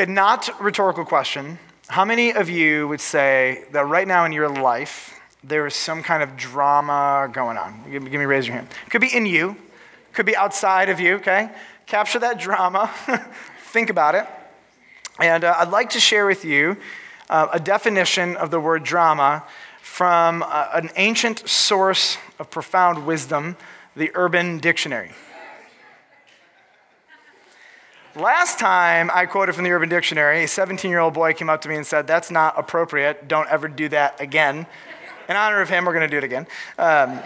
Okay, not rhetorical question. How many of you would say that right now in your life there is some kind of drama going on? Give me, give me raise your hand. Could be in you, could be outside of you, okay? Capture that drama, think about it. And uh, I'd like to share with you uh, a definition of the word drama from uh, an ancient source of profound wisdom, the Urban Dictionary. Last time I quoted from the Urban Dictionary, a 17 year old boy came up to me and said, That's not appropriate. Don't ever do that again. In honor of him, we're going to do it again. Um,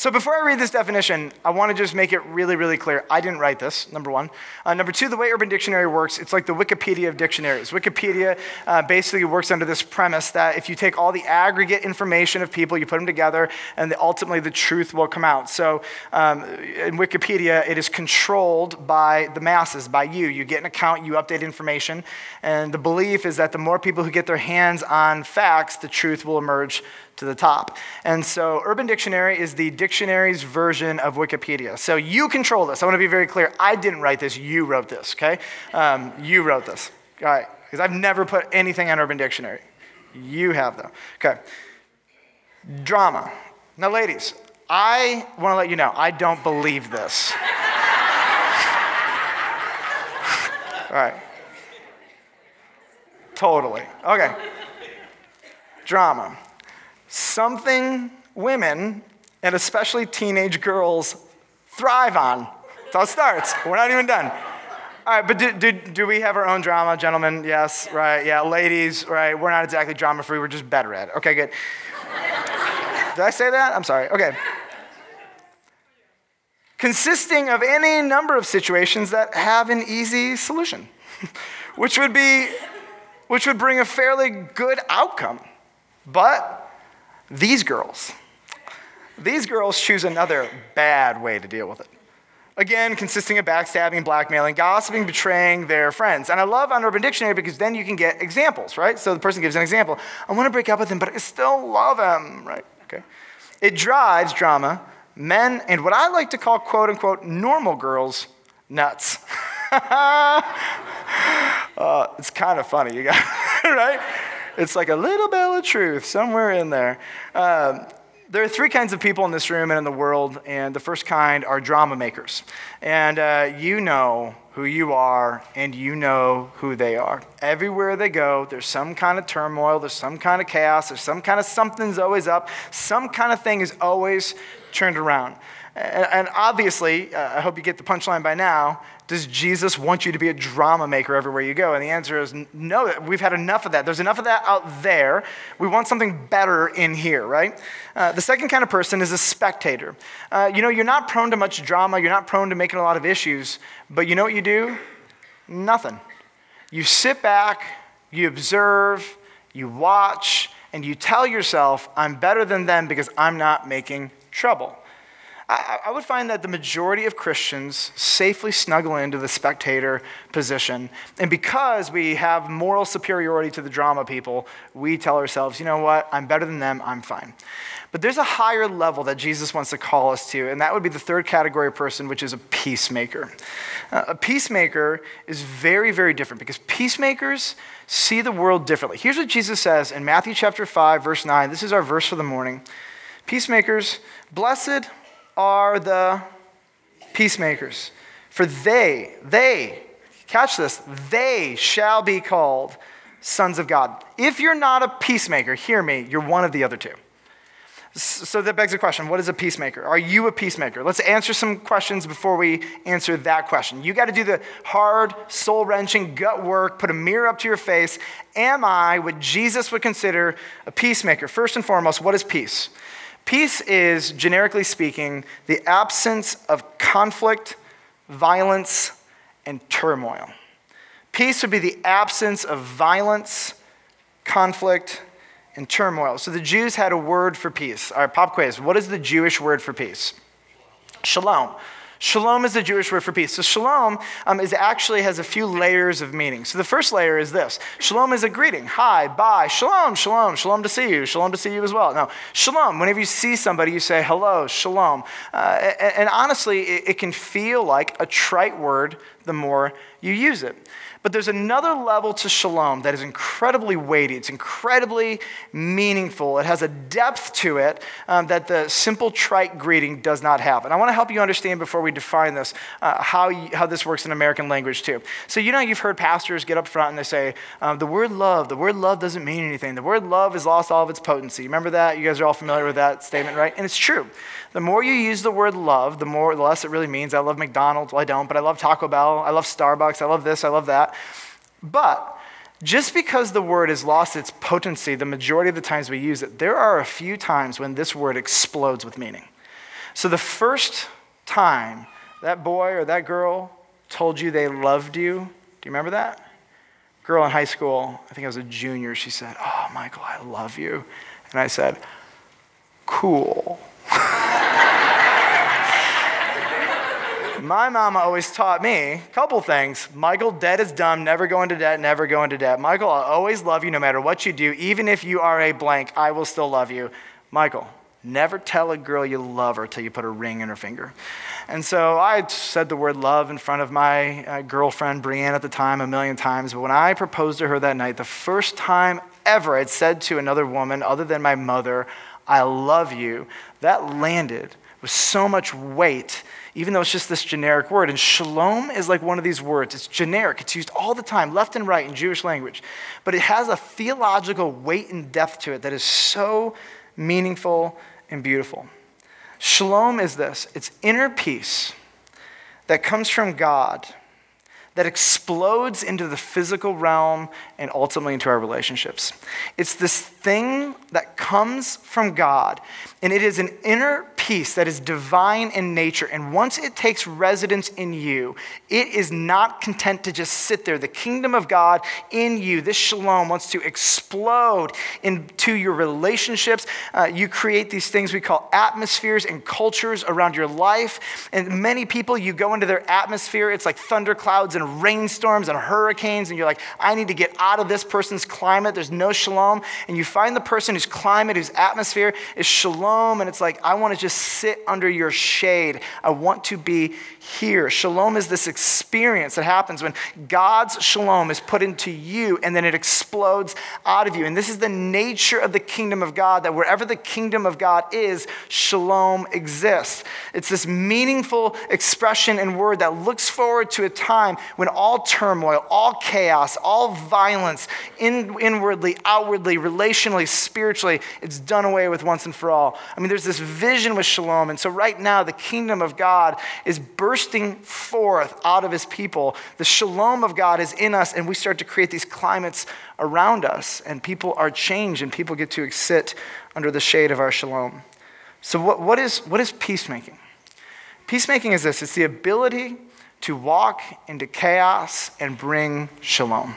so before I read this definition, I want to just make it really, really clear. I didn't write this, number one. Uh, number two, the way Urban Dictionary works, it's like the Wikipedia of dictionaries. Wikipedia uh, basically works under this premise that if you take all the aggregate information of people, you put them together, and the, ultimately the truth will come out. So um, in Wikipedia, it is controlled by the masses, by you. You get an account, you update information, and the belief is that the more people who get their hands on facts, the truth will emerge to the top. And so Urban Dictionary is the dictionary's version of Wikipedia. So you control this. I want to be very clear. I didn't write this. You wrote this, okay? Um, you wrote this. All right. Because I've never put anything on Urban Dictionary. You have, though. Okay. Drama. Now, ladies, I want to let you know, I don't believe this. All right. Totally. Okay. Drama something women, and especially teenage girls, thrive on. That's how it starts. We're not even done. All right, but do, do, do we have our own drama, gentlemen? Yes, right, yeah. Ladies, right, we're not exactly drama free, we're just better at it. Okay, good. Did I say that? I'm sorry. Okay. Consisting of any number of situations that have an easy solution, which would be, which would bring a fairly good outcome. But these girls, these girls choose another bad way to deal with it. Again, consisting of backstabbing, blackmailing, gossiping, betraying their friends. And I love on Urban Dictionary because then you can get examples, right? So the person gives an example. I want to break up with him, but I still love him, right? Okay. It drives drama, men, and what I like to call quote unquote normal girls nuts. uh, it's kind of funny, you got right? It's like a little bell of truth somewhere in there. Um, there are three kinds of people in this room and in the world, and the first kind are drama makers. And uh, you know who you are, and you know who they are. Everywhere they go, there's some kind of turmoil, there's some kind of chaos, there's some kind of something's always up, some kind of thing is always turned around. And obviously, uh, I hope you get the punchline by now. Does Jesus want you to be a drama maker everywhere you go? And the answer is no, we've had enough of that. There's enough of that out there. We want something better in here, right? Uh, the second kind of person is a spectator. Uh, you know, you're not prone to much drama, you're not prone to making a lot of issues, but you know what you do? Nothing. You sit back, you observe, you watch, and you tell yourself, I'm better than them because I'm not making trouble. I, I would find that the majority of Christians safely snuggle into the spectator position. And because we have moral superiority to the drama people, we tell ourselves, you know what, I'm better than them, I'm fine. But there's a higher level that Jesus wants to call us to, and that would be the third category of person, which is a peacemaker. Uh, a peacemaker is very, very different because peacemakers see the world differently. Here's what Jesus says in Matthew chapter 5, verse 9. This is our verse for the morning. Peacemakers, blessed are the peacemakers. For they, they, catch this, they shall be called sons of God. If you're not a peacemaker, hear me, you're one of the other two. So that begs the question what is a peacemaker? Are you a peacemaker? Let's answer some questions before we answer that question. You got to do the hard, soul wrenching, gut work, put a mirror up to your face. Am I what Jesus would consider a peacemaker? First and foremost, what is peace? Peace is, generically speaking, the absence of conflict, violence, and turmoil. Peace would be the absence of violence, conflict, and turmoil. So the Jews had a word for peace. All right, pop quiz. What is the Jewish word for peace? Shalom. Shalom is the Jewish word for peace. So shalom um, is actually has a few layers of meaning. So the first layer is this: shalom is a greeting. Hi, bye, shalom, shalom, shalom to see you, shalom to see you as well. Now, shalom. Whenever you see somebody, you say hello, shalom. Uh, and, and, honestly, it, it can feel like a trite word the more you use it. But there's another level to shalom that is incredibly weighty. It's incredibly meaningful. It has a depth to it um, that the simple trite greeting does not have. And I want to help you understand before we define this uh, how, you, how this works in American language too. So, you know, you've heard pastors get up front and they say, um, the word love, the word love doesn't mean anything. The word love has lost all of its potency. Remember that? You guys are all familiar with that statement, right? And it's true. The more you use the word love, the more the less it really means. I love McDonald's. Well, I don't, but I love Taco Bell. I love Starbucks. I love this. I love that. But just because the word has lost its potency the majority of the times we use it, there are a few times when this word explodes with meaning. So the first time that boy or that girl told you they loved you, do you remember that? Girl in high school, I think I was a junior, she said, Oh, Michael, I love you. And I said, Cool. My mama always taught me a couple things. Michael, debt is dumb, never go into debt, never go into debt. Michael, I'll always love you no matter what you do. Even if you are a blank, I will still love you. Michael, never tell a girl you love her till you put a ring in her finger. And so I said the word love in front of my uh, girlfriend, Brienne, at the time, a million times. But when I proposed to her that night, the first time ever I'd said to another woman other than my mother, I love you, that landed with so much weight even though it's just this generic word. And shalom is like one of these words. It's generic, it's used all the time, left and right in Jewish language. But it has a theological weight and depth to it that is so meaningful and beautiful. Shalom is this it's inner peace that comes from God that explodes into the physical realm and ultimately into our relationships. It's this thing that comes from God, and it is an inner peace that is divine in nature. And once it takes residence in you, it is not content to just sit there. The kingdom of God in you, this shalom, wants to explode into your relationships. Uh, you create these things we call atmospheres and cultures around your life. And many people, you go into their atmosphere, it's like thunderclouds and rainstorms and hurricanes, and you're like, I need to get out of this person's climate. There's no shalom. And you find the person whose climate, whose atmosphere is shalom, and it's like, I want to just sit under your shade. I want to be here. Shalom is this experience that happens when God's shalom is put into you and then it explodes out of you. And this is the nature of the kingdom of God that wherever the kingdom of God is, shalom exists. It's this meaningful expression and word that looks forward to a time when all turmoil, all chaos, all violence, in, inwardly, outwardly, relationally, spiritually, it's done away with once and for all. I mean, there's this vision with shalom. And so right now, the kingdom of God is bursting forth out of his people. The shalom of God is in us, and we start to create these climates around us, and people are changed, and people get to sit under the shade of our shalom. So, what, what, is, what is peacemaking? Peacemaking is this it's the ability to walk into chaos and bring shalom.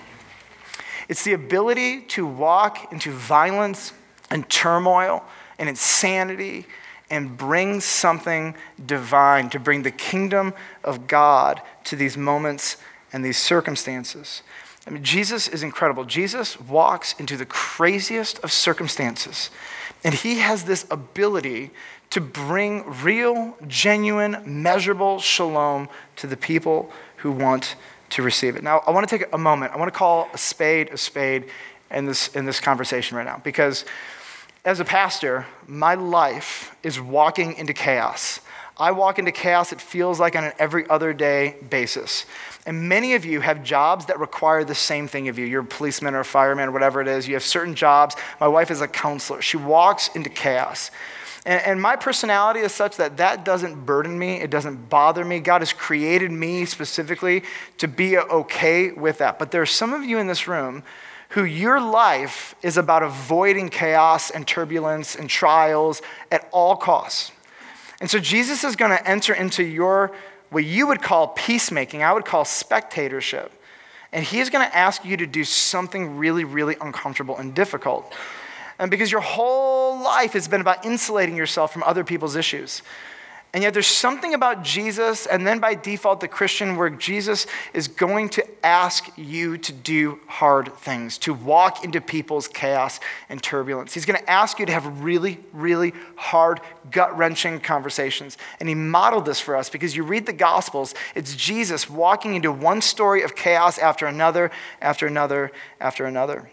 It's the ability to walk into violence and turmoil and insanity and bring something divine, to bring the kingdom of God to these moments and these circumstances. I mean, Jesus is incredible. Jesus walks into the craziest of circumstances, and he has this ability to bring real, genuine, measurable shalom to the people who want to receive it. Now, I want to take a moment. I want to call a spade a spade in this, in this conversation right now because as a pastor, my life is walking into chaos. I walk into chaos, it feels like on an every other day basis. And many of you have jobs that require the same thing of you. You're a policeman or a fireman or whatever it is. You have certain jobs. My wife is a counselor. She walks into chaos. And, and, my personality is such that that doesn't burden me, it doesn't bother me. God has created me specifically to be okay with that. But there are some of you in this room who your life is about avoiding chaos and turbulence and trials at all costs. And so Jesus is going to enter into your, what you would call peacemaking, I would call spectatorship. And he is going to ask you to do something really, really uncomfortable and difficult. And because your whole life has been about insulating yourself from other people's issues. And yet, there's something about Jesus, and then by default, the Christian, where Jesus is going to ask you to do hard things, to walk into people's chaos and turbulence. He's going to ask you to have really, really hard, gut wrenching conversations. And he modeled this for us because you read the Gospels, it's Jesus walking into one story of chaos after another, after another, after another.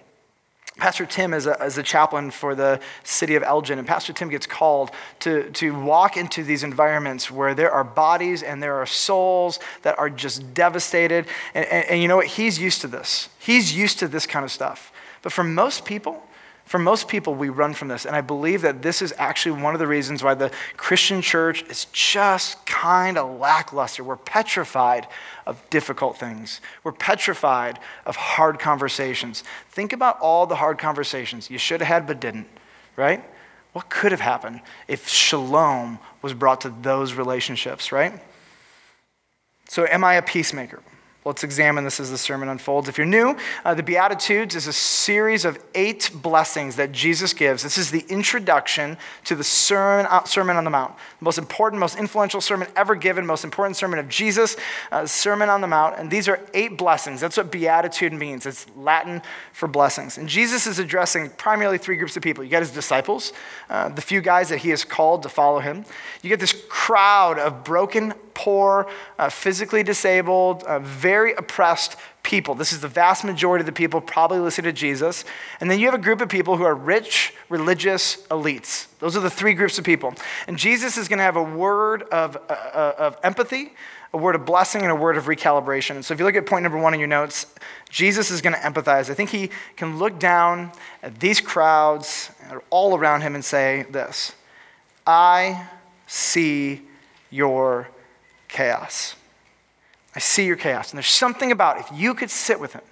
Pastor Tim is a, is a chaplain for the city of Elgin, and Pastor Tim gets called to, to walk into these environments where there are bodies and there are souls that are just devastated. And, and, and you know what? He's used to this. He's used to this kind of stuff. But for most people, for most people, we run from this. And I believe that this is actually one of the reasons why the Christian church is just kind of lackluster. We're petrified of difficult things, we're petrified of hard conversations. Think about all the hard conversations you should have had but didn't, right? What could have happened if shalom was brought to those relationships, right? So, am I a peacemaker? Let's examine this as the sermon unfolds. If you're new, uh, the Beatitudes is a series of eight blessings that Jesus gives. This is the introduction to the Sermon, uh, sermon on the Mount, the most important, most influential sermon ever given, most important sermon of Jesus, uh, Sermon on the Mount. And these are eight blessings. That's what Beatitude means. It's Latin for blessings. And Jesus is addressing primarily three groups of people. You got his disciples, uh, the few guys that he has called to follow him. You get this crowd of broken, poor, uh, physically disabled, uh, very oppressed people. This is the vast majority of the people probably listening to Jesus. And then you have a group of people who are rich, religious elites. Those are the three groups of people. And Jesus is going to have a word of, uh, uh, of empathy, a word of blessing, and a word of recalibration. So if you look at point number one in your notes, Jesus is going to empathize. I think he can look down at these crowds all around him and say this I see your chaos. I see your chaos. And there's something about if you could sit with him,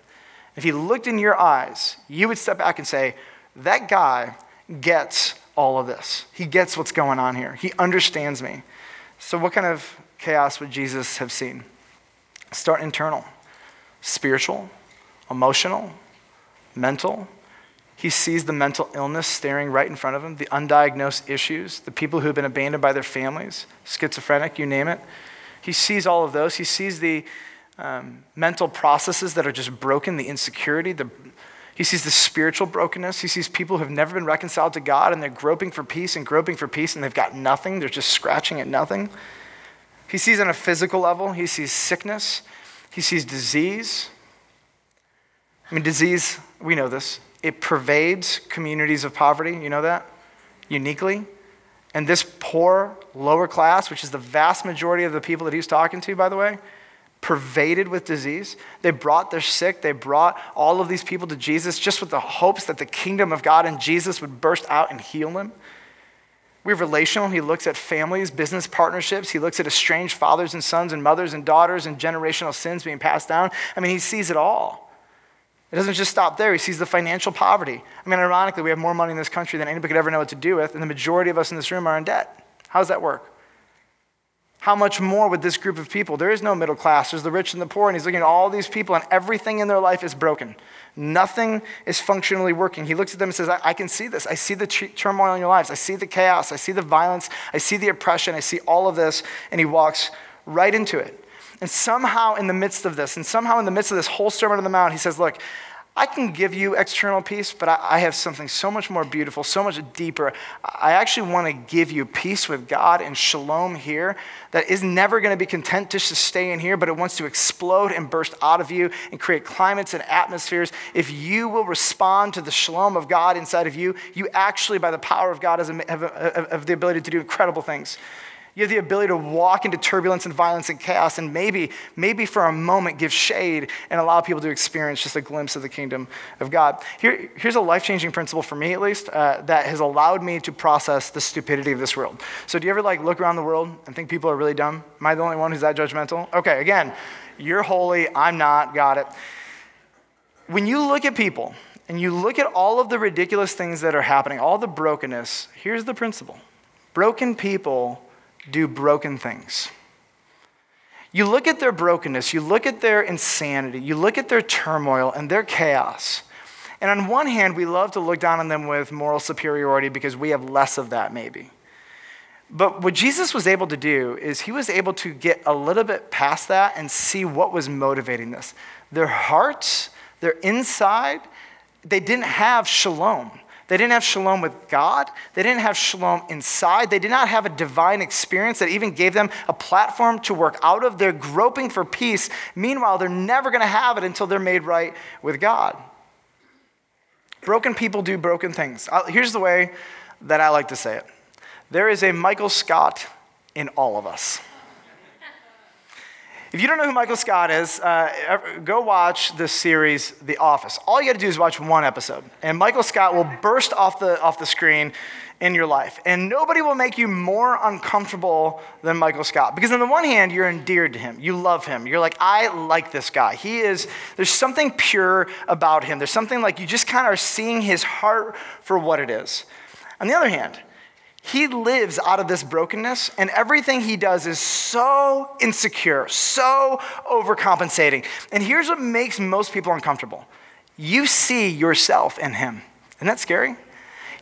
if he looked in your eyes, you would step back and say, That guy gets all of this. He gets what's going on here. He understands me. So, what kind of chaos would Jesus have seen? Start internal, spiritual, emotional, mental. He sees the mental illness staring right in front of him, the undiagnosed issues, the people who have been abandoned by their families, schizophrenic, you name it. He sees all of those. He sees the um, mental processes that are just broken, the insecurity, the, he sees the spiritual brokenness. He sees people who have never been reconciled to God and they're groping for peace and groping for peace and they've got nothing. They're just scratching at nothing. He sees on a physical level, he sees sickness, he sees disease. I mean, disease, we know this, it pervades communities of poverty. You know that? Uniquely. And this poor, lower class, which is the vast majority of the people that he's talking to, by the way, pervaded with disease. They brought their sick, they brought all of these people to Jesus just with the hopes that the kingdom of God and Jesus would burst out and heal them. We have relational. He looks at families, business partnerships. He looks at estranged fathers and sons and mothers and daughters and generational sins being passed down. I mean, he sees it all. It doesn't just stop there. He sees the financial poverty. I mean, ironically, we have more money in this country than anybody could ever know what to do with, and the majority of us in this room are in debt. How does that work? How much more with this group of people? There is no middle class. There's the rich and the poor, and he's looking at all these people, and everything in their life is broken. Nothing is functionally working. He looks at them and says, I, I can see this. I see the t- turmoil in your lives. I see the chaos. I see the violence. I see the oppression. I see all of this. And he walks right into it. And somehow, in the midst of this, and somehow in the midst of this whole Sermon on the Mount, he says, Look, I can give you external peace, but I, I have something so much more beautiful, so much deeper. I actually want to give you peace with God and shalom here that is never going to be content just to stay in here, but it wants to explode and burst out of you and create climates and atmospheres. If you will respond to the shalom of God inside of you, you actually, by the power of God, have, have the ability to do incredible things. You have the ability to walk into turbulence and violence and chaos and maybe, maybe for a moment give shade and allow people to experience just a glimpse of the kingdom of God. Here, here's a life changing principle for me, at least, uh, that has allowed me to process the stupidity of this world. So, do you ever like look around the world and think people are really dumb? Am I the only one who's that judgmental? Okay, again, you're holy, I'm not, got it. When you look at people and you look at all of the ridiculous things that are happening, all the brokenness, here's the principle broken people do broken things. You look at their brokenness, you look at their insanity, you look at their turmoil and their chaos. And on one hand, we love to look down on them with moral superiority because we have less of that, maybe. But what Jesus was able to do is he was able to get a little bit past that and see what was motivating this. Their hearts, their inside, they didn't have shalom. They didn't have shalom with God. They didn't have shalom inside. They did not have a divine experience that even gave them a platform to work out of. They're groping for peace. Meanwhile, they're never going to have it until they're made right with God. Broken people do broken things. Uh, here's the way that I like to say it there is a Michael Scott in all of us. If you don't know who Michael Scott is, uh, go watch the series The Office. All you got to do is watch one episode, and Michael Scott will burst off the, off the screen in your life. And nobody will make you more uncomfortable than Michael Scott. Because on the one hand, you're endeared to him. You love him. You're like, I like this guy. He is, there's something pure about him. There's something like you just kind of are seeing his heart for what it is. On the other hand, he lives out of this brokenness, and everything he does is so insecure, so overcompensating. And here's what makes most people uncomfortable you see yourself in him. Isn't that scary?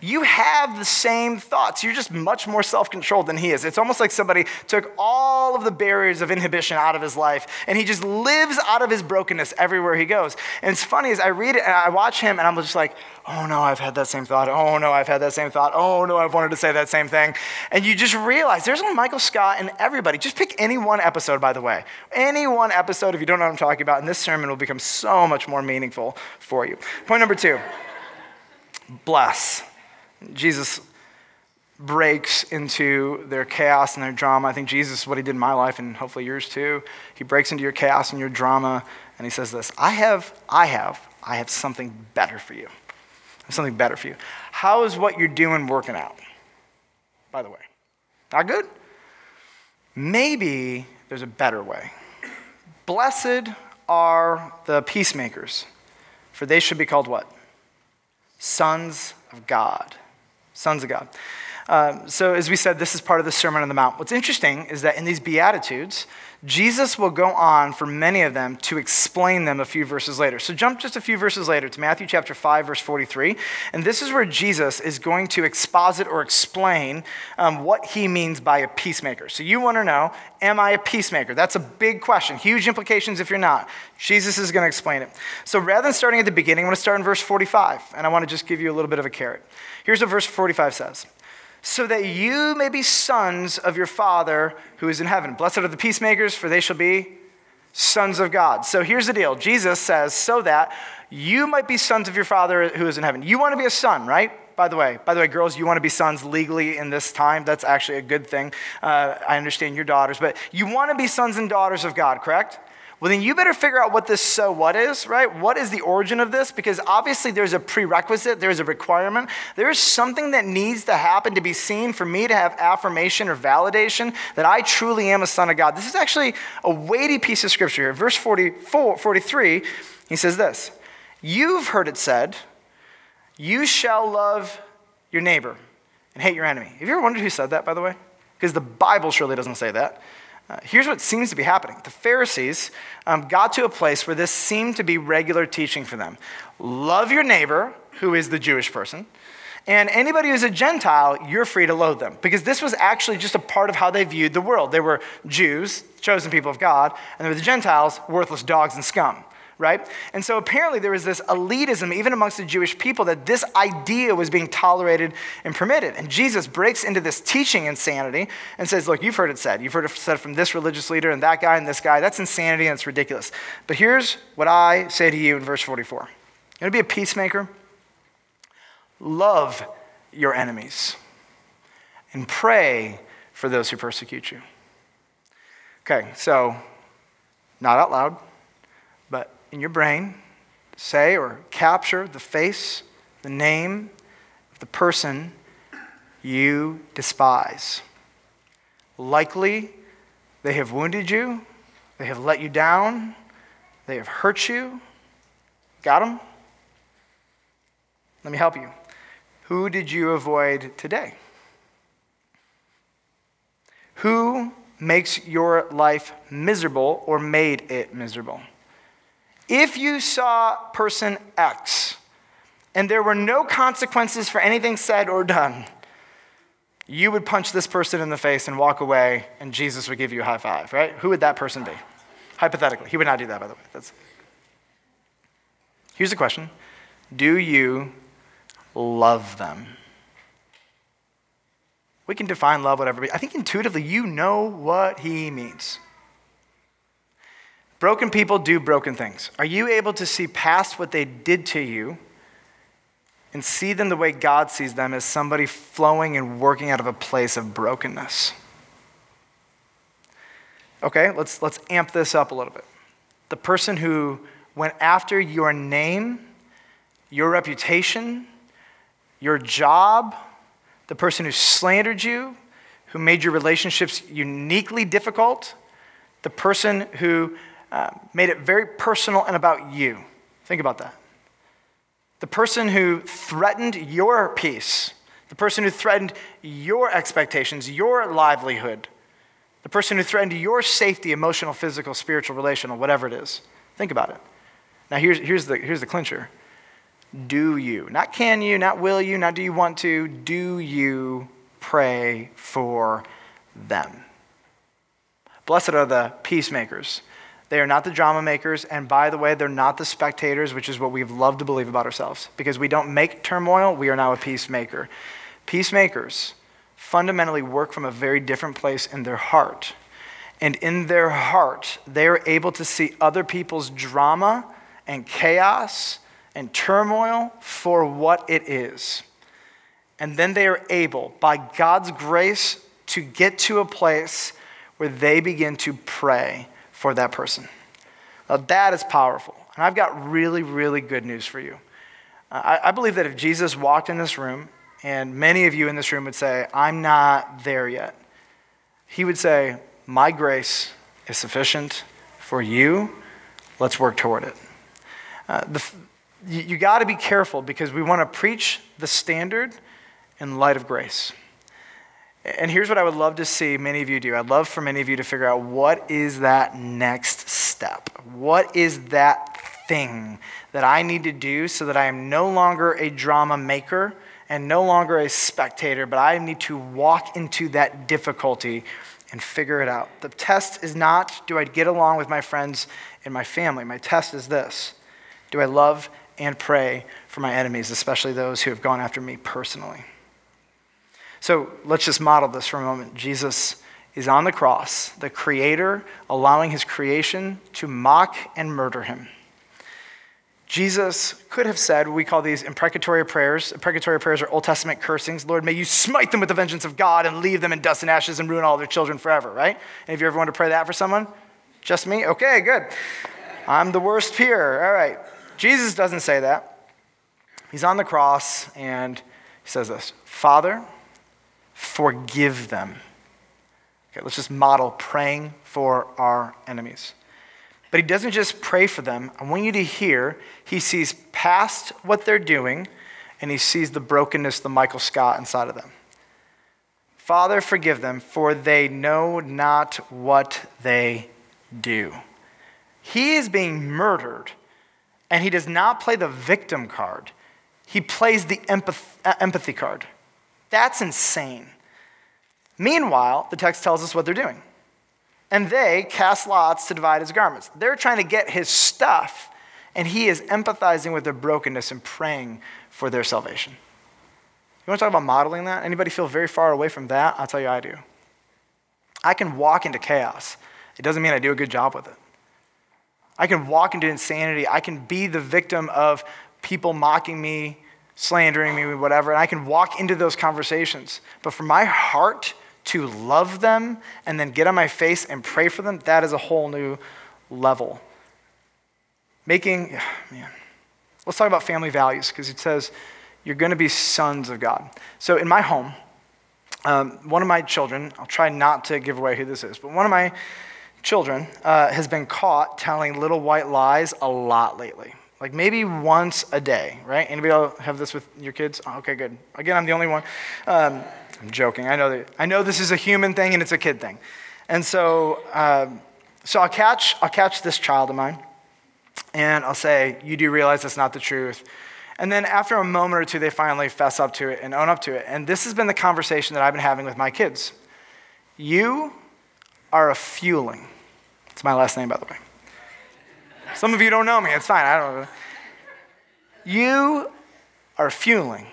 You have the same thoughts. You're just much more self controlled than he is. It's almost like somebody took all of the barriers of inhibition out of his life and he just lives out of his brokenness everywhere he goes. And it's funny as I read it and I watch him and I'm just like, oh no, I've had that same thought. Oh no, I've had that same thought. Oh no, I've wanted to say that same thing. And you just realize there's a Michael Scott in everybody. Just pick any one episode, by the way. Any one episode, if you don't know what I'm talking about, and this sermon will become so much more meaningful for you. Point number two bless. Jesus breaks into their chaos and their drama. I think Jesus, what he did in my life and hopefully yours too, he breaks into your chaos and your drama and he says this I have, I have, I have something better for you. I have something better for you. How is what you're doing working out? By the way, not good? Maybe there's a better way. Blessed are the peacemakers, for they should be called what? Sons of God sons of God. Um, so, as we said, this is part of the Sermon on the Mount. What's interesting is that in these Beatitudes, Jesus will go on for many of them to explain them a few verses later. So, jump just a few verses later to Matthew chapter 5, verse 43. And this is where Jesus is going to exposit or explain um, what he means by a peacemaker. So, you want to know, am I a peacemaker? That's a big question, huge implications if you're not. Jesus is going to explain it. So, rather than starting at the beginning, I'm going to start in verse 45, and I want to just give you a little bit of a carrot. Here's what verse 45 says So that you may be sons of your Father who is in heaven. Blessed are the peacemakers, for they shall be sons of God. So here's the deal Jesus says, So that you might be sons of your Father who is in heaven. You want to be a son, right? By the way, by the way, girls, you want to be sons legally in this time. That's actually a good thing. Uh, I understand your daughters, but you want to be sons and daughters of God, correct? Well, then you better figure out what this so what is, right? What is the origin of this? Because obviously there's a prerequisite, there's a requirement. There is something that needs to happen to be seen for me to have affirmation or validation that I truly am a son of God. This is actually a weighty piece of scripture here. Verse 44, 43, he says this You've heard it said, You shall love your neighbor and hate your enemy. Have you ever wondered who said that, by the way? Because the Bible surely doesn't say that. Uh, here's what seems to be happening the Pharisees um, got to a place where this seemed to be regular teaching for them. Love your neighbor, who is the Jewish person, and anybody who's a Gentile, you're free to loathe them. Because this was actually just a part of how they viewed the world. They were Jews, chosen people of God, and they were the Gentiles, worthless dogs and scum right? And so apparently there was this elitism, even amongst the Jewish people, that this idea was being tolerated and permitted. And Jesus breaks into this teaching insanity and says, Look, you've heard it said. You've heard it said from this religious leader and that guy and this guy. That's insanity and it's ridiculous. But here's what I say to you in verse 44 You're going to be a peacemaker? Love your enemies and pray for those who persecute you. Okay, so not out loud in your brain say or capture the face, the name of the person you despise. Likely, they have wounded you, they have let you down, they have hurt you. Got them? Let me help you. Who did you avoid today? Who makes your life miserable or made it miserable? If you saw person X and there were no consequences for anything said or done, you would punch this person in the face and walk away, and Jesus would give you a high five, right? Who would that person be? Hypothetically. He would not do that, by the way. That's... Here's the question Do you love them? We can define love whatever, I think intuitively you know what he means. Broken people do broken things. Are you able to see past what they did to you and see them the way God sees them as somebody flowing and working out of a place of brokenness? Okay, let's, let's amp this up a little bit. The person who went after your name, your reputation, your job, the person who slandered you, who made your relationships uniquely difficult, the person who uh, made it very personal and about you. Think about that. The person who threatened your peace, the person who threatened your expectations, your livelihood, the person who threatened your safety, emotional, physical, spiritual, relational, whatever it is. Think about it. Now, here's, here's, the, here's the clincher Do you, not can you, not will you, not do you want to, do you pray for them? Blessed are the peacemakers they are not the drama makers. And by the way, they're not the spectators, which is what we've loved to believe about ourselves. Because we don't make turmoil, we are now a peacemaker. Peacemakers fundamentally work from a very different place in their heart. And in their heart, they are able to see other people's drama and chaos and turmoil for what it is. And then they are able, by God's grace, to get to a place where they begin to pray for that person. Now, that is powerful. And I've got really, really good news for you. I, I believe that if Jesus walked in this room, and many of you in this room would say, I'm not there yet, he would say, My grace is sufficient for you. Let's work toward it. Uh, the, you, you got to be careful because we want to preach the standard in light of grace. And here's what I would love to see many of you do. I'd love for many of you to figure out what is that next step? What is that thing that I need to do so that I am no longer a drama maker and no longer a spectator, but I need to walk into that difficulty and figure it out. The test is not do I get along with my friends and my family? My test is this do I love and pray for my enemies, especially those who have gone after me personally? So let's just model this for a moment. Jesus is on the cross, the creator allowing his creation to mock and murder him. Jesus could have said, we call these imprecatory prayers. Imprecatory prayers are Old Testament cursings. Lord, may you smite them with the vengeance of God and leave them in dust and ashes and ruin all their children forever, right? And if you ever want to pray that for someone? Just me? Okay, good. I'm the worst here. All right. Jesus doesn't say that. He's on the cross and he says this Father, forgive them. Okay, let's just model praying for our enemies. But he doesn't just pray for them. I want you to hear he sees past what they're doing and he sees the brokenness, the Michael Scott inside of them. Father, forgive them, for they know not what they do. He is being murdered, and he does not play the victim card, he plays the uh, empathy card. That's insane. Meanwhile, the text tells us what they're doing. And they cast lots to divide his garments. They're trying to get his stuff, and he is empathizing with their brokenness and praying for their salvation. You want to talk about modeling that? Anybody feel very far away from that? I'll tell you I do. I can walk into chaos. It doesn't mean I do a good job with it. I can walk into insanity. I can be the victim of people mocking me slandering me, whatever, and I can walk into those conversations. But for my heart to love them and then get on my face and pray for them, that is a whole new level. Making, man, let's talk about family values because it says you're going to be sons of God. So in my home, um, one of my children, I'll try not to give away who this is, but one of my children uh, has been caught telling little white lies a lot lately. Like maybe once a day, right? Anybody have this with your kids? Oh, okay, good. Again, I'm the only one. Um, I'm joking. I know that. I know this is a human thing and it's a kid thing, and so um, so I'll catch I'll catch this child of mine, and I'll say, "You do realize that's not the truth." And then after a moment or two, they finally fess up to it and own up to it. And this has been the conversation that I've been having with my kids. You are a fueling. It's my last name, by the way. Some of you don't know me. It's fine. I don't know. You are fueling,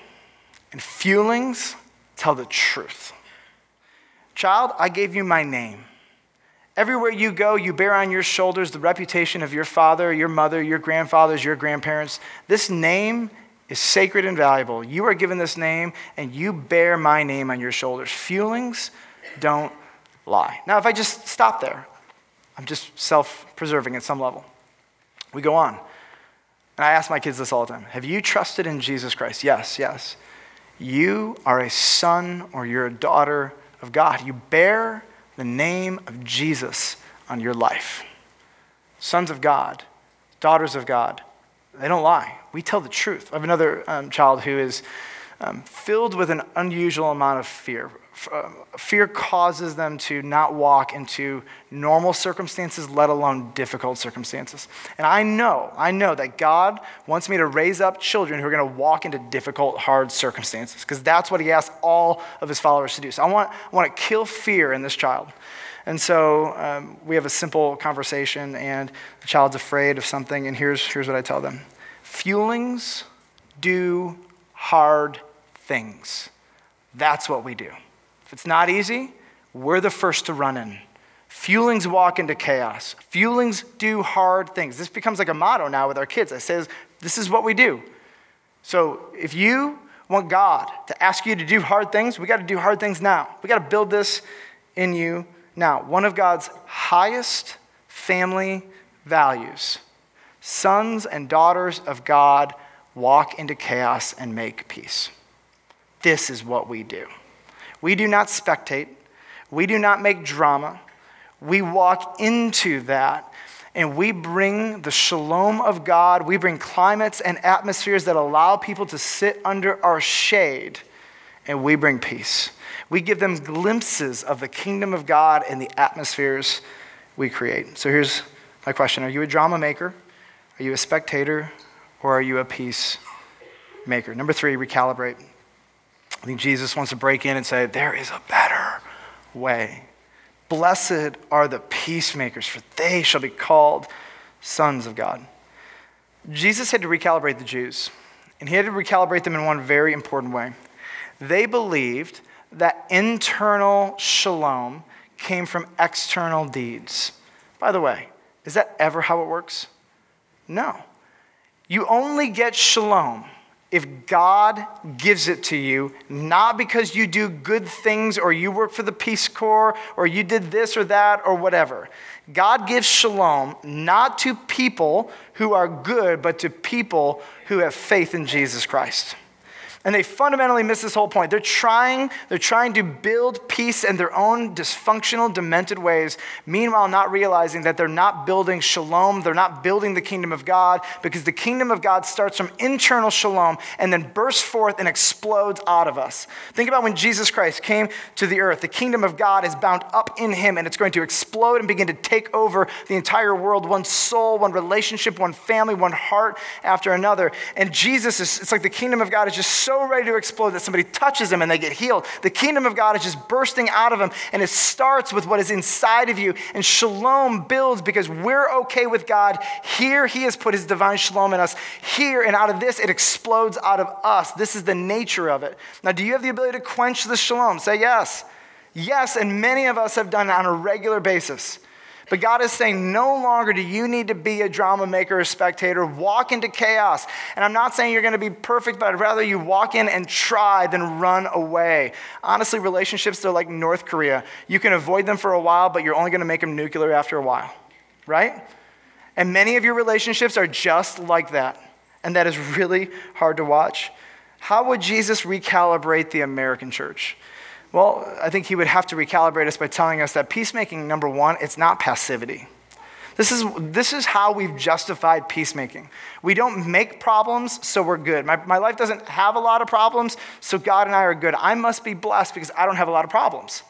and fuelings tell the truth. Child, I gave you my name. Everywhere you go, you bear on your shoulders the reputation of your father, your mother, your grandfathers, your grandparents. This name is sacred and valuable. You are given this name, and you bear my name on your shoulders. Fuelings don't lie. Now, if I just stop there, I'm just self preserving at some level. We go on. And I ask my kids this all the time Have you trusted in Jesus Christ? Yes, yes. You are a son or you're a daughter of God. You bear the name of Jesus on your life. Sons of God, daughters of God, they don't lie. We tell the truth. I have another um, child who is um, filled with an unusual amount of fear. Uh, fear causes them to not walk into normal circumstances, let alone difficult circumstances. And I know, I know that God wants me to raise up children who are going to walk into difficult, hard circumstances, because that's what He asks all of His followers to do. So I want, I want to kill fear in this child. And so um, we have a simple conversation, and the child's afraid of something, and here's, here's what I tell them Fuelings do hard things. That's what we do. It's not easy, we're the first to run in. Fuelings walk into chaos. Fuelings do hard things. This becomes like a motto now with our kids. I say, this is what we do. So if you want God to ask you to do hard things, we got to do hard things now. We got to build this in you now. One of God's highest family values sons and daughters of God walk into chaos and make peace. This is what we do. We do not spectate, we do not make drama. We walk into that and we bring the shalom of God. We bring climates and atmospheres that allow people to sit under our shade, and we bring peace. We give them glimpses of the kingdom of God in the atmospheres we create. So here's my question Are you a drama maker? Are you a spectator? Or are you a peace maker? Number three, recalibrate. I think Jesus wants to break in and say, There is a better way. Blessed are the peacemakers, for they shall be called sons of God. Jesus had to recalibrate the Jews, and he had to recalibrate them in one very important way. They believed that internal shalom came from external deeds. By the way, is that ever how it works? No. You only get shalom if God gives it to you, not because you do good things or you work for the Peace Corps or you did this or that or whatever. God gives shalom not to people who are good, but to people who have faith in Jesus Christ. And they fundamentally miss this whole point. They're trying, they're trying to build peace in their own dysfunctional, demented ways, meanwhile, not realizing that they're not building shalom, they're not building the kingdom of God, because the kingdom of God starts from internal shalom and then bursts forth and explodes out of us. Think about when Jesus Christ came to the earth. The kingdom of God is bound up in him and it's going to explode and begin to take over the entire world, one soul, one relationship, one family, one heart after another. And Jesus is, it's like the kingdom of God is just so so ready to explode that somebody touches them and they get healed. The kingdom of God is just bursting out of them, and it starts with what is inside of you. And shalom builds because we're okay with God. Here, He has put His divine shalom in us. Here, and out of this, it explodes out of us. This is the nature of it. Now, do you have the ability to quench the shalom? Say yes. Yes, and many of us have done it on a regular basis. But God is saying, no longer do you need to be a drama maker or spectator. Walk into chaos. And I'm not saying you're going to be perfect, but I'd rather you walk in and try than run away. Honestly, relationships, they're like North Korea. You can avoid them for a while, but you're only going to make them nuclear after a while, right? And many of your relationships are just like that. And that is really hard to watch. How would Jesus recalibrate the American church? Well, I think he would have to recalibrate us by telling us that peacemaking, number one, it's not passivity. This is, this is how we've justified peacemaking. We don't make problems, so we're good. My, my life doesn't have a lot of problems, so God and I are good. I must be blessed because I don't have a lot of problems.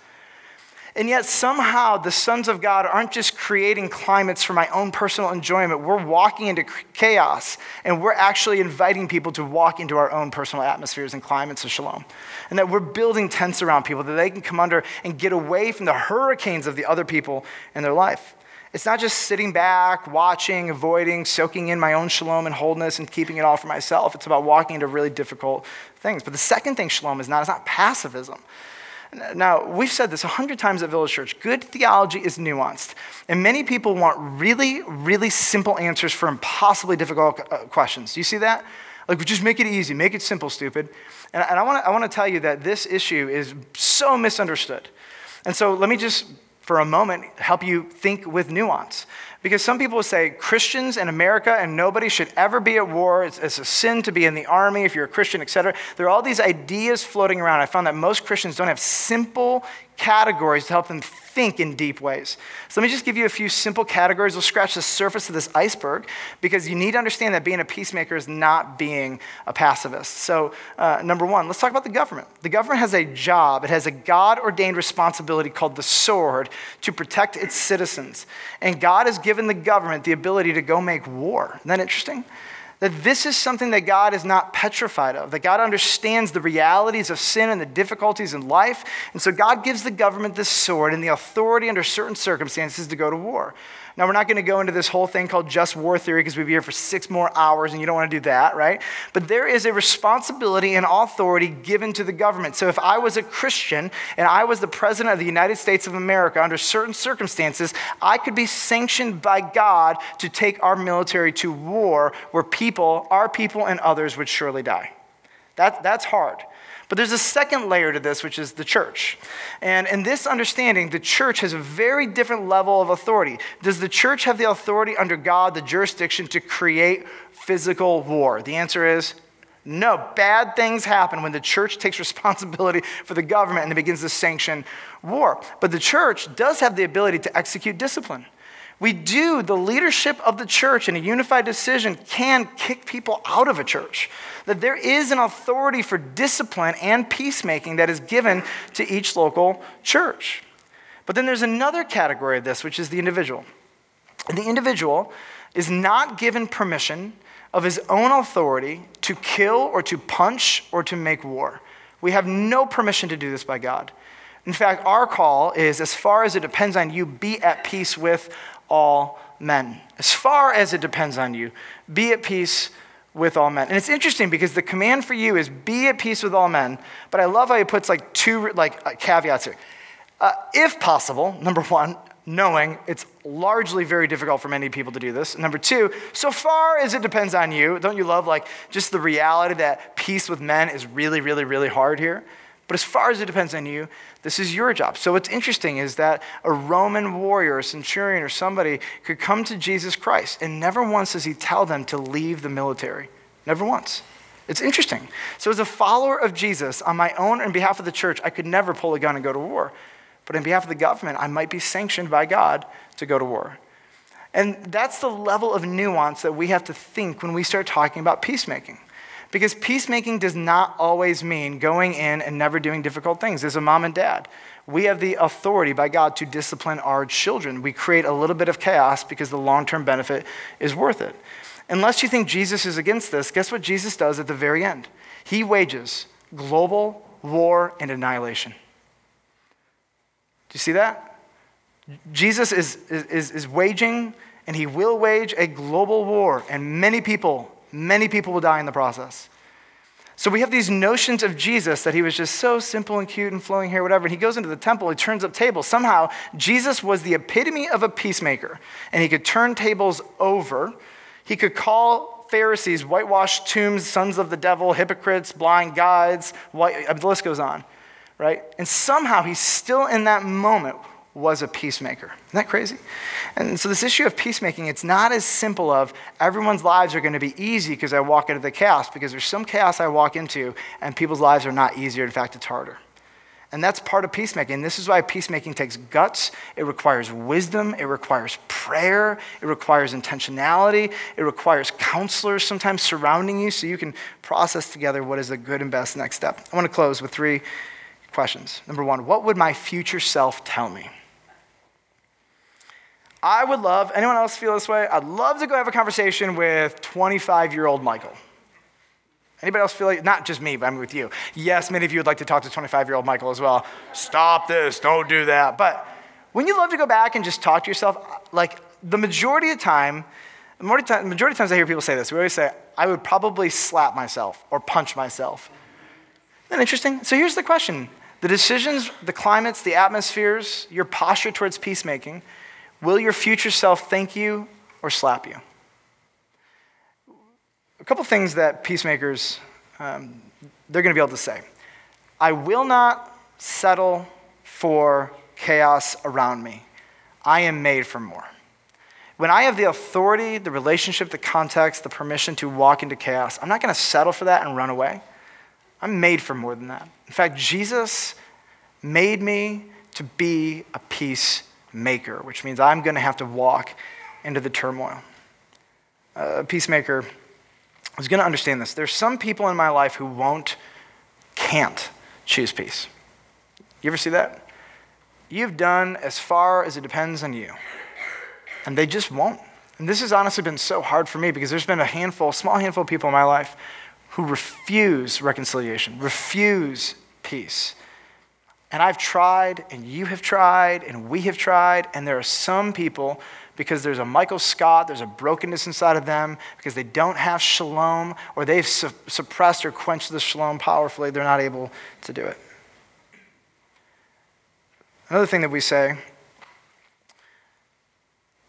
And yet, somehow, the sons of God aren't just creating climates for my own personal enjoyment. We're walking into chaos, and we're actually inviting people to walk into our own personal atmospheres and climates of shalom. And that we're building tents around people that they can come under and get away from the hurricanes of the other people in their life. It's not just sitting back, watching, avoiding, soaking in my own shalom and wholeness and keeping it all for myself. It's about walking into really difficult things. But the second thing shalom is not, it's not passivism. Now, we've said this a hundred times at Village Church. Good theology is nuanced. And many people want really, really simple answers for impossibly difficult uh, questions. Do you see that? Like, just make it easy, make it simple, stupid. And, I want to I wanna tell you that this issue is so misunderstood. And so let me just, for a moment, help you think with nuance. Because some people say Christians in America and nobody should ever be at war. It's, it's, a sin to be in the army if you're a Christian, etc. There are all these ideas floating around. I found that most Christians don't have simple categories to help them think in deep ways. So let me just give you a few simple categories. We'll scratch the surface of this iceberg because you need to understand that being a peacemaker is not being a pacifist. So, uh, number one, let's talk about the government. The government has a job, it has a God ordained responsibility called the sword to protect its citizens. And God has given the government the ability to go make war. Isn't that interesting? That this is something that God is not petrified of, that God understands the realities of sin and the difficulties in life. And so God gives the government this sword and the authority under certain circumstances to go to war. Now, we're not going to go into this whole thing called just war theory because we'd be here for six more hours and you don't want to do that, right? But there is a responsibility and authority given to the government. So if I was a Christian and I was the president of the United States of America under certain circumstances, I could be sanctioned by God to take our military to war where people, our people, and others would surely die. That, that's hard. But there's a second layer to this, which is the church. And in this understanding, the church has a very different level of authority. Does the church have the authority under God, the jurisdiction to create physical war? The answer is no. Bad things happen when the church takes responsibility for the government and it begins to sanction war. But the church does have the ability to execute discipline. We do, the leadership of the church in a unified decision can kick people out of a church. That there is an authority for discipline and peacemaking that is given to each local church. But then there's another category of this, which is the individual. And the individual is not given permission of his own authority to kill or to punch or to make war. We have no permission to do this by God. In fact, our call is as far as it depends on you, be at peace with all men. As far as it depends on you, be at peace with all men. And it's interesting because the command for you is be at peace with all men, but I love how he puts like two like uh, caveats here. Uh, if possible, number one, knowing it's largely very difficult for many people to do this. Number two, so far as it depends on you, don't you love like just the reality that peace with men is really, really, really hard here? But as far as it depends on you, this is your job. So what's interesting is that a Roman warrior, a centurion, or somebody could come to Jesus Christ, and never once does he tell them to leave the military. Never once. It's interesting. So, as a follower of Jesus, on my own and behalf of the church, I could never pull a gun and go to war. But on behalf of the government, I might be sanctioned by God to go to war. And that's the level of nuance that we have to think when we start talking about peacemaking. Because peacemaking does not always mean going in and never doing difficult things. As a mom and dad, we have the authority by God to discipline our children. We create a little bit of chaos because the long term benefit is worth it. Unless you think Jesus is against this, guess what Jesus does at the very end? He wages global war and annihilation. Do you see that? Jesus is, is, is waging and he will wage a global war, and many people Many people will die in the process. So we have these notions of Jesus that he was just so simple and cute and flowing hair, whatever. And he goes into the temple, he turns up tables. Somehow, Jesus was the epitome of a peacemaker, and he could turn tables over. He could call Pharisees whitewashed tombs, sons of the devil, hypocrites, blind guides. White, the list goes on, right? And somehow he's still in that moment was a peacemaker. Isn't that crazy? And so this issue of peacemaking, it's not as simple of everyone's lives are going to be easy because I walk into the chaos, because there's some chaos I walk into and people's lives are not easier. In fact, it's harder. And that's part of peacemaking. This is why peacemaking takes guts. It requires wisdom. It requires prayer. It requires intentionality. It requires counselors sometimes surrounding you so you can process together what is the good and best next step. I want to close with three questions. Number one, what would my future self tell me? I would love, anyone else feel this way? I'd love to go have a conversation with 25 year old Michael. Anybody else feel like, not just me, but I'm with you. Yes, many of you would like to talk to 25 year old Michael as well. Stop this, don't do that. But when you love to go back and just talk to yourself, like the majority of time, the majority of times I hear people say this, we always say, I would probably slap myself or punch myself. Isn't that interesting? So here's the question the decisions, the climates, the atmospheres, your posture towards peacemaking, will your future self thank you or slap you? A couple things that peacemakers, um, they're going to be able to say. I will not settle for chaos around me. I am made for more. When I have the authority, the relationship, the context, the permission to walk into chaos, I'm not going to settle for that and run away. I'm made for more than that. In fact, Jesus made me to be a peacemaker, which means I'm going to have to walk into the turmoil. A peacemaker is going to understand this. There's some people in my life who won't, can't choose peace. You ever see that? You've done as far as it depends on you, and they just won't. And this has honestly been so hard for me because there's been a handful, small handful of people in my life who refuse reconciliation, refuse peace. And I've tried, and you have tried, and we have tried, and there are some people, because there's a Michael Scott, there's a brokenness inside of them, because they don't have shalom, or they've su- suppressed or quenched the shalom powerfully, they're not able to do it. Another thing that we say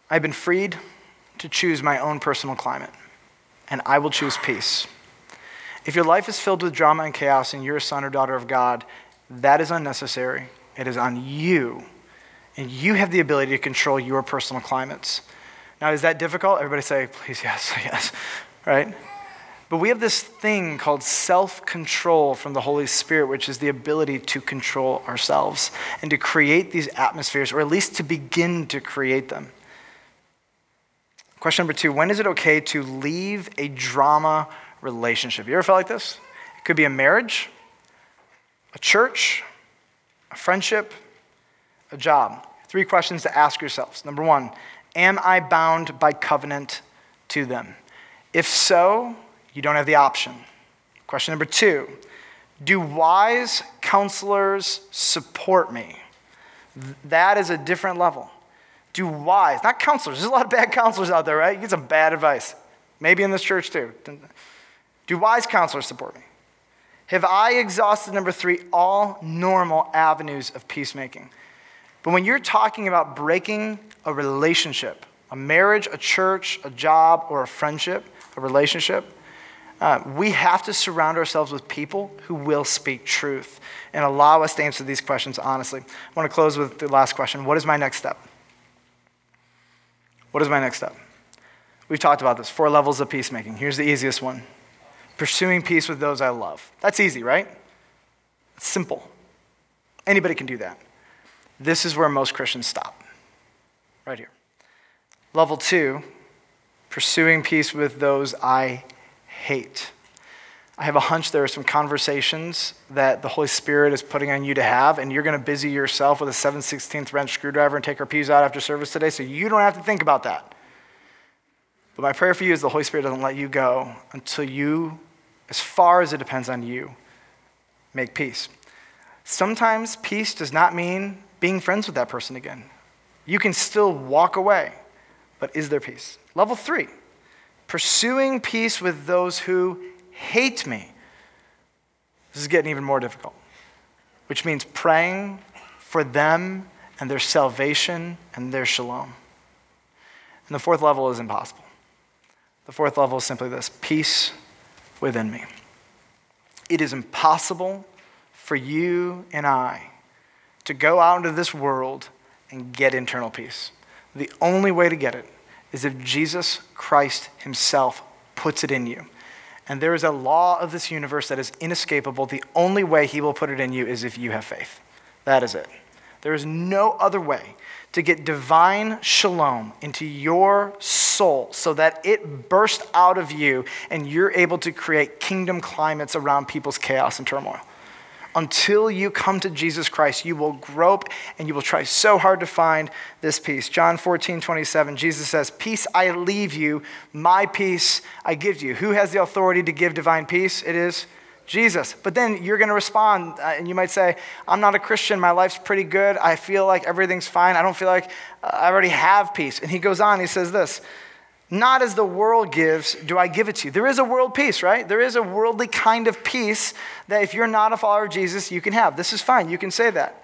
I've been freed to choose my own personal climate, and I will choose peace. If your life is filled with drama and chaos and you're a son or daughter of God, that is unnecessary. It is on you. And you have the ability to control your personal climates. Now, is that difficult? Everybody say, please, yes, yes, right? But we have this thing called self control from the Holy Spirit, which is the ability to control ourselves and to create these atmospheres, or at least to begin to create them. Question number two When is it okay to leave a drama relationship. You ever felt like this? It could be a marriage, a church, a friendship, a job. Three questions to ask yourselves. Number one, am I bound by covenant to them? If so, you don't have the option. Question number two, do wise counselors support me? That is a different level. Do wise, not counselors. There's a lot of bad counselors out there, right? You get some bad advice. Maybe in this church too. Do wise counselors support me? Have I exhausted, number three, all normal avenues of peacemaking? But when you're talking about breaking a relationship, a marriage, a church, a job, or a friendship, a relationship, uh, we have to surround ourselves with people who will speak truth and allow us to answer these questions honestly. I want to close with the last question What is my next step? What is my next step? We've talked about this four levels of peacemaking. Here's the easiest one pursuing peace with those I love. That's easy, right? It's simple. Anybody can do that. This is where most Christians stop, right here. Level two, pursuing peace with those I hate. I have a hunch there are some conversations that the Holy Spirit is putting on you to have, and you're going to busy yourself with a 7 16th wrench screwdriver and take our pews out after service today, so you don't have to think about that. But my prayer for you is the Holy Spirit doesn't let you go until you as far as it depends on you, make peace. Sometimes peace does not mean being friends with that person again. You can still walk away, but is there peace? Level three, pursuing peace with those who hate me. This is getting even more difficult, which means praying for them and their salvation and their shalom. And the fourth level is impossible. The fourth level is simply this peace within me. It is impossible for you and I to go out into this world and get internal peace. The only way to get it is if Jesus Christ Himself puts it in you. And there is a law of this universe that is inescapable. The only way He will put it in you is if you have faith. That is it. There is no other way to get divine shalom into your soul so that it bursts out of you and you're able to create kingdom climates around people's chaos and turmoil. until you come to Jesus Christ, you will grope and you will try so hard to find this peace. John 14, 27, Jesus says, Peace I leave you, my peace I give you. Who has the authority to give divine peace? It is Jesus. But then you're going to respond, uh, and you might say, I'm not a Christian. My life's pretty good. I feel like everything's fine. I don't feel like uh, I already have peace. And he goes on, he says this Not as the world gives, do I give it to you. There is a world peace, right? There is a worldly kind of peace that if you're not a follower of Jesus, you can have. This is fine. You can say that.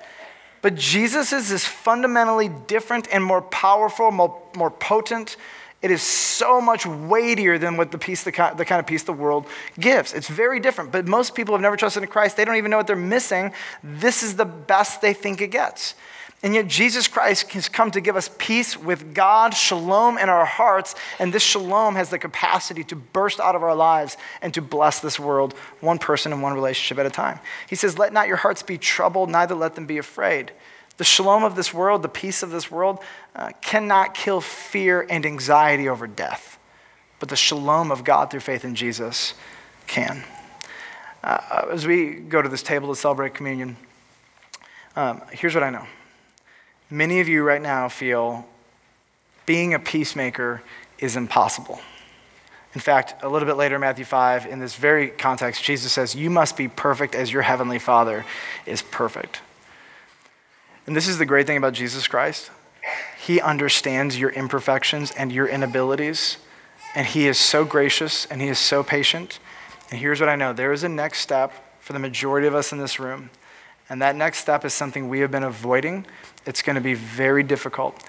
But Jesus is this fundamentally different and more powerful, more, more potent, it is so much weightier than what the peace, the kind, of peace the world gives. It's very different. But most people have never trusted in Christ. They don't even know what they're missing. This is the best they think it gets. And yet, Jesus Christ has come to give us peace with God, shalom in our hearts, and this shalom has the capacity to burst out of our lives and to bless this world, one person and one relationship at a time. He says, Let not your hearts be troubled, neither let them be afraid. The shalom of this world, the peace of this world, uh, cannot kill fear and anxiety over death. But the shalom of God through faith in Jesus can. Uh, as we go to this table to celebrate communion, um, here's what I know. Many of you right now feel being a peacemaker is impossible. In fact, a little bit later, in Matthew 5, in this very context, Jesus says, You must be perfect as your heavenly Father is perfect. And this is the great thing about Jesus Christ. He understands your imperfections and your inabilities, and He is so gracious and He is so patient. And here's what I know there is a next step for the majority of us in this room. And that next step is something we have been avoiding. It's going to be very difficult.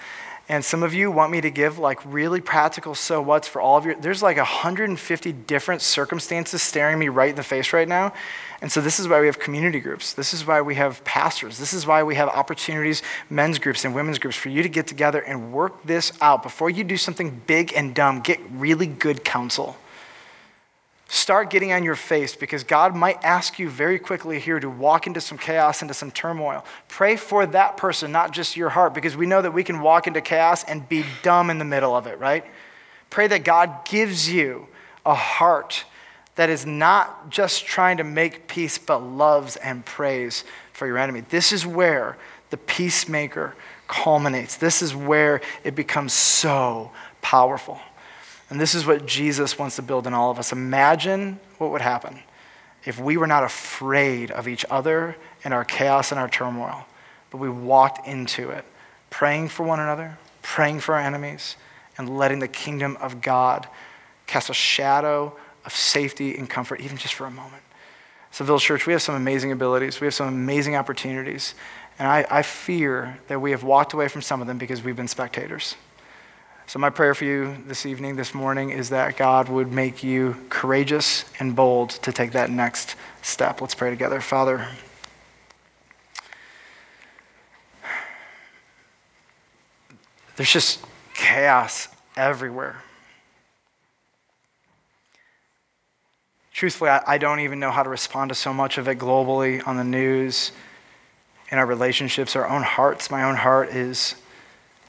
And some of you want me to give like really practical so what's for all of your. There's like 150 different circumstances staring me right in the face right now. And so this is why we have community groups. This is why we have pastors. This is why we have opportunities, men's groups and women's groups, for you to get together and work this out. Before you do something big and dumb, get really good counsel. Start getting on your face because God might ask you very quickly here to walk into some chaos, into some turmoil. Pray for that person, not just your heart, because we know that we can walk into chaos and be dumb in the middle of it, right? Pray that God gives you a heart that is not just trying to make peace, but loves and prays for your enemy. This is where the peacemaker culminates. This is where it becomes so powerful. And this is what Jesus wants to build in all of us. Imagine what would happen if we were not afraid of each other and our chaos and our turmoil, but we walked into it praying for one another, praying for our enemies, and letting the kingdom of God cast a shadow of safety and comfort, even just for a moment. So, Village Church, we have some amazing abilities, we have some amazing opportunities, and I, I fear that we have walked away from some of them because we've been spectators. So, my prayer for you this evening, this morning, is that God would make you courageous and bold to take that next step. Let's pray together. Father, there's just chaos everywhere. Truthfully, I, don't even know how to respond to so much of it globally on the news, in our relationships, our own hearts. My own heart is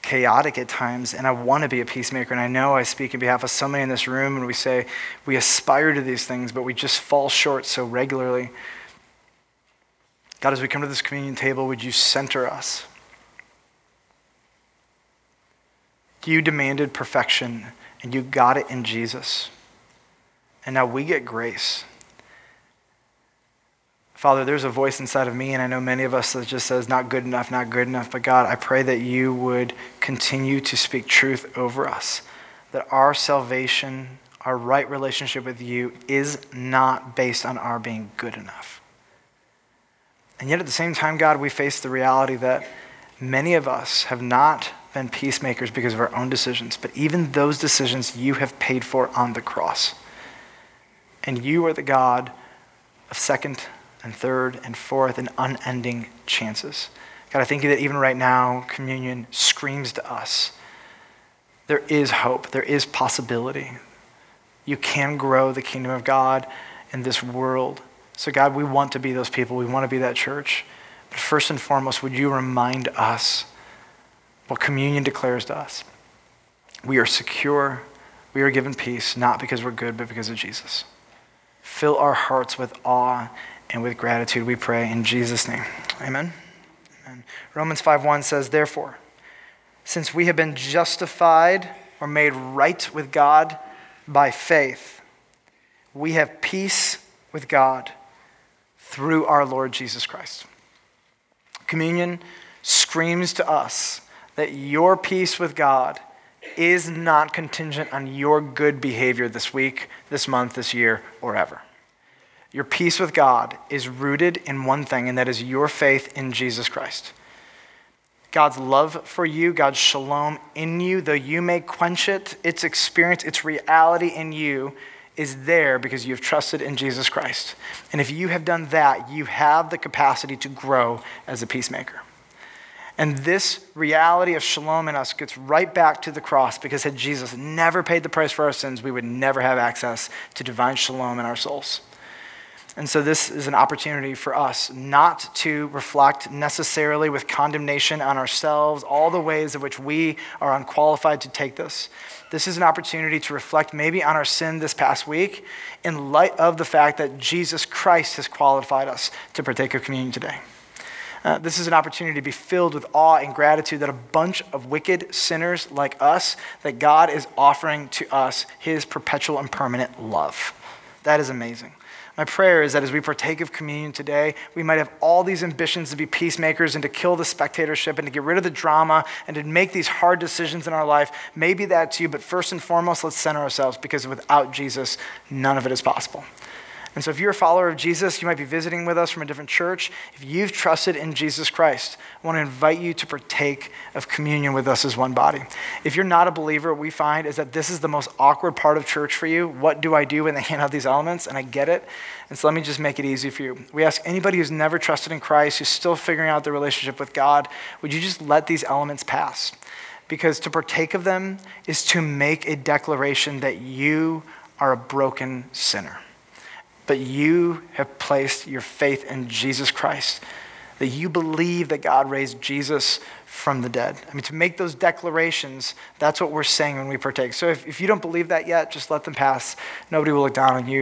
chaotic at times, and I want to be a peacemaker. And I know I speak in behalf of so many in this room, and we say we aspire to these things, but we just fall short so regularly. God, as we come to this communion table, would you center us? You demanded perfection, and you got it in Jesus. And now we get grace. Father, there's a voice inside of me, and I know many of us that just says, not good enough, not good enough. But God, I pray that you would continue to speak truth over us, that our salvation, our right relationship with you, is not based on our being good enough. And yet at the same time, God, we face the reality that many of us have not been peacemakers because of our own decisions, but even those decisions you have paid for on the cross. And you are the God of second and third and fourth and unending chances. God, I thank you that even right now, communion screams to us there is hope, there is possibility. You can grow the kingdom of God in this world. So, God, we want to be those people. We want to be that church. But first and foremost, would you remind us what communion declares to us? We are secure, we are given peace, not because we're good, but because of Jesus. Fill our hearts with awe and with gratitude we pray in Jesus' name. Amen. Amen. Romans 5:1 says, Therefore, since we have been justified or made right with God by faith, we have peace with God through our Lord Jesus Christ. Communion screams to us that your peace with God is not contingent on your good behavior this week, this month, this year, or ever. Your peace with God is rooted in one thing, and that is your faith in Jesus Christ. God's love for you, God's shalom in you, though you may quench it, its experience, its reality in you is there because you've trusted in Jesus Christ. And if you have done that, you have the capacity to grow as a peacemaker. And this reality of shalom in us gets right back to the cross because had Jesus never paid the price for our sins, we would never have access to divine shalom in our souls. And so, this is an opportunity for us not to reflect necessarily with condemnation on ourselves, all the ways in which we are unqualified to take this. This is an opportunity to reflect maybe on our sin this past week in light of the fact that Jesus Christ has qualified us to partake of communion today. Uh, this is an opportunity to be filled with awe and gratitude that a bunch of wicked sinners like us, that God is offering to us his perpetual and permanent love. That is amazing. My prayer is that as we partake of communion today, we might have all these ambitions to be peacemakers and to kill the spectatorship and to get rid of the drama and to make these hard decisions in our life. Maybe that's you, but first and foremost, let's center ourselves because without Jesus, none of it is possible. And so, if you're a follower of Jesus, you might be visiting with us from a different church. If you've trusted in Jesus Christ, I want to invite you to partake of communion with us as one body. If you're not a believer, what we find is that this is the most awkward part of church for you. What do I do when they hand out these elements? And I get it. And so, let me just make it easy for you. We ask anybody who's never trusted in Christ, who's still figuring out their relationship with God, would you just let these elements pass? Because to partake of them is to make a declaration that you are a broken sinner but you have placed your faith in Jesus Christ, that you believe that God raised Jesus from the dead. I mean, to make those declarations, that's what we're saying when we partake. So if, if you don't believe that yet, just let them pass. Nobody will look down on you.